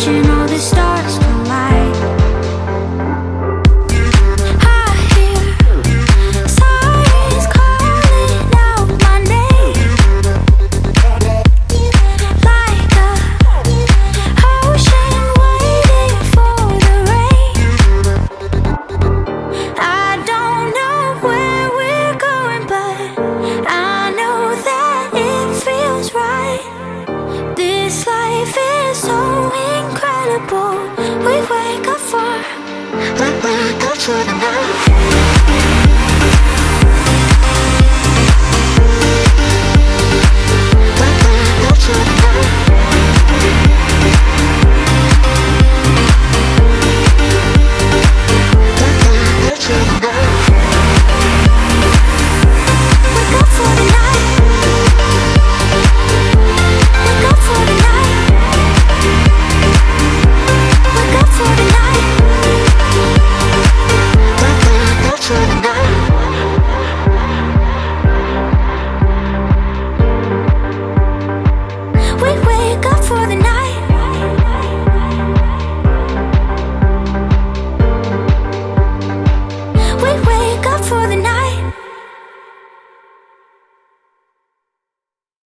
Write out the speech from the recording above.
watching to the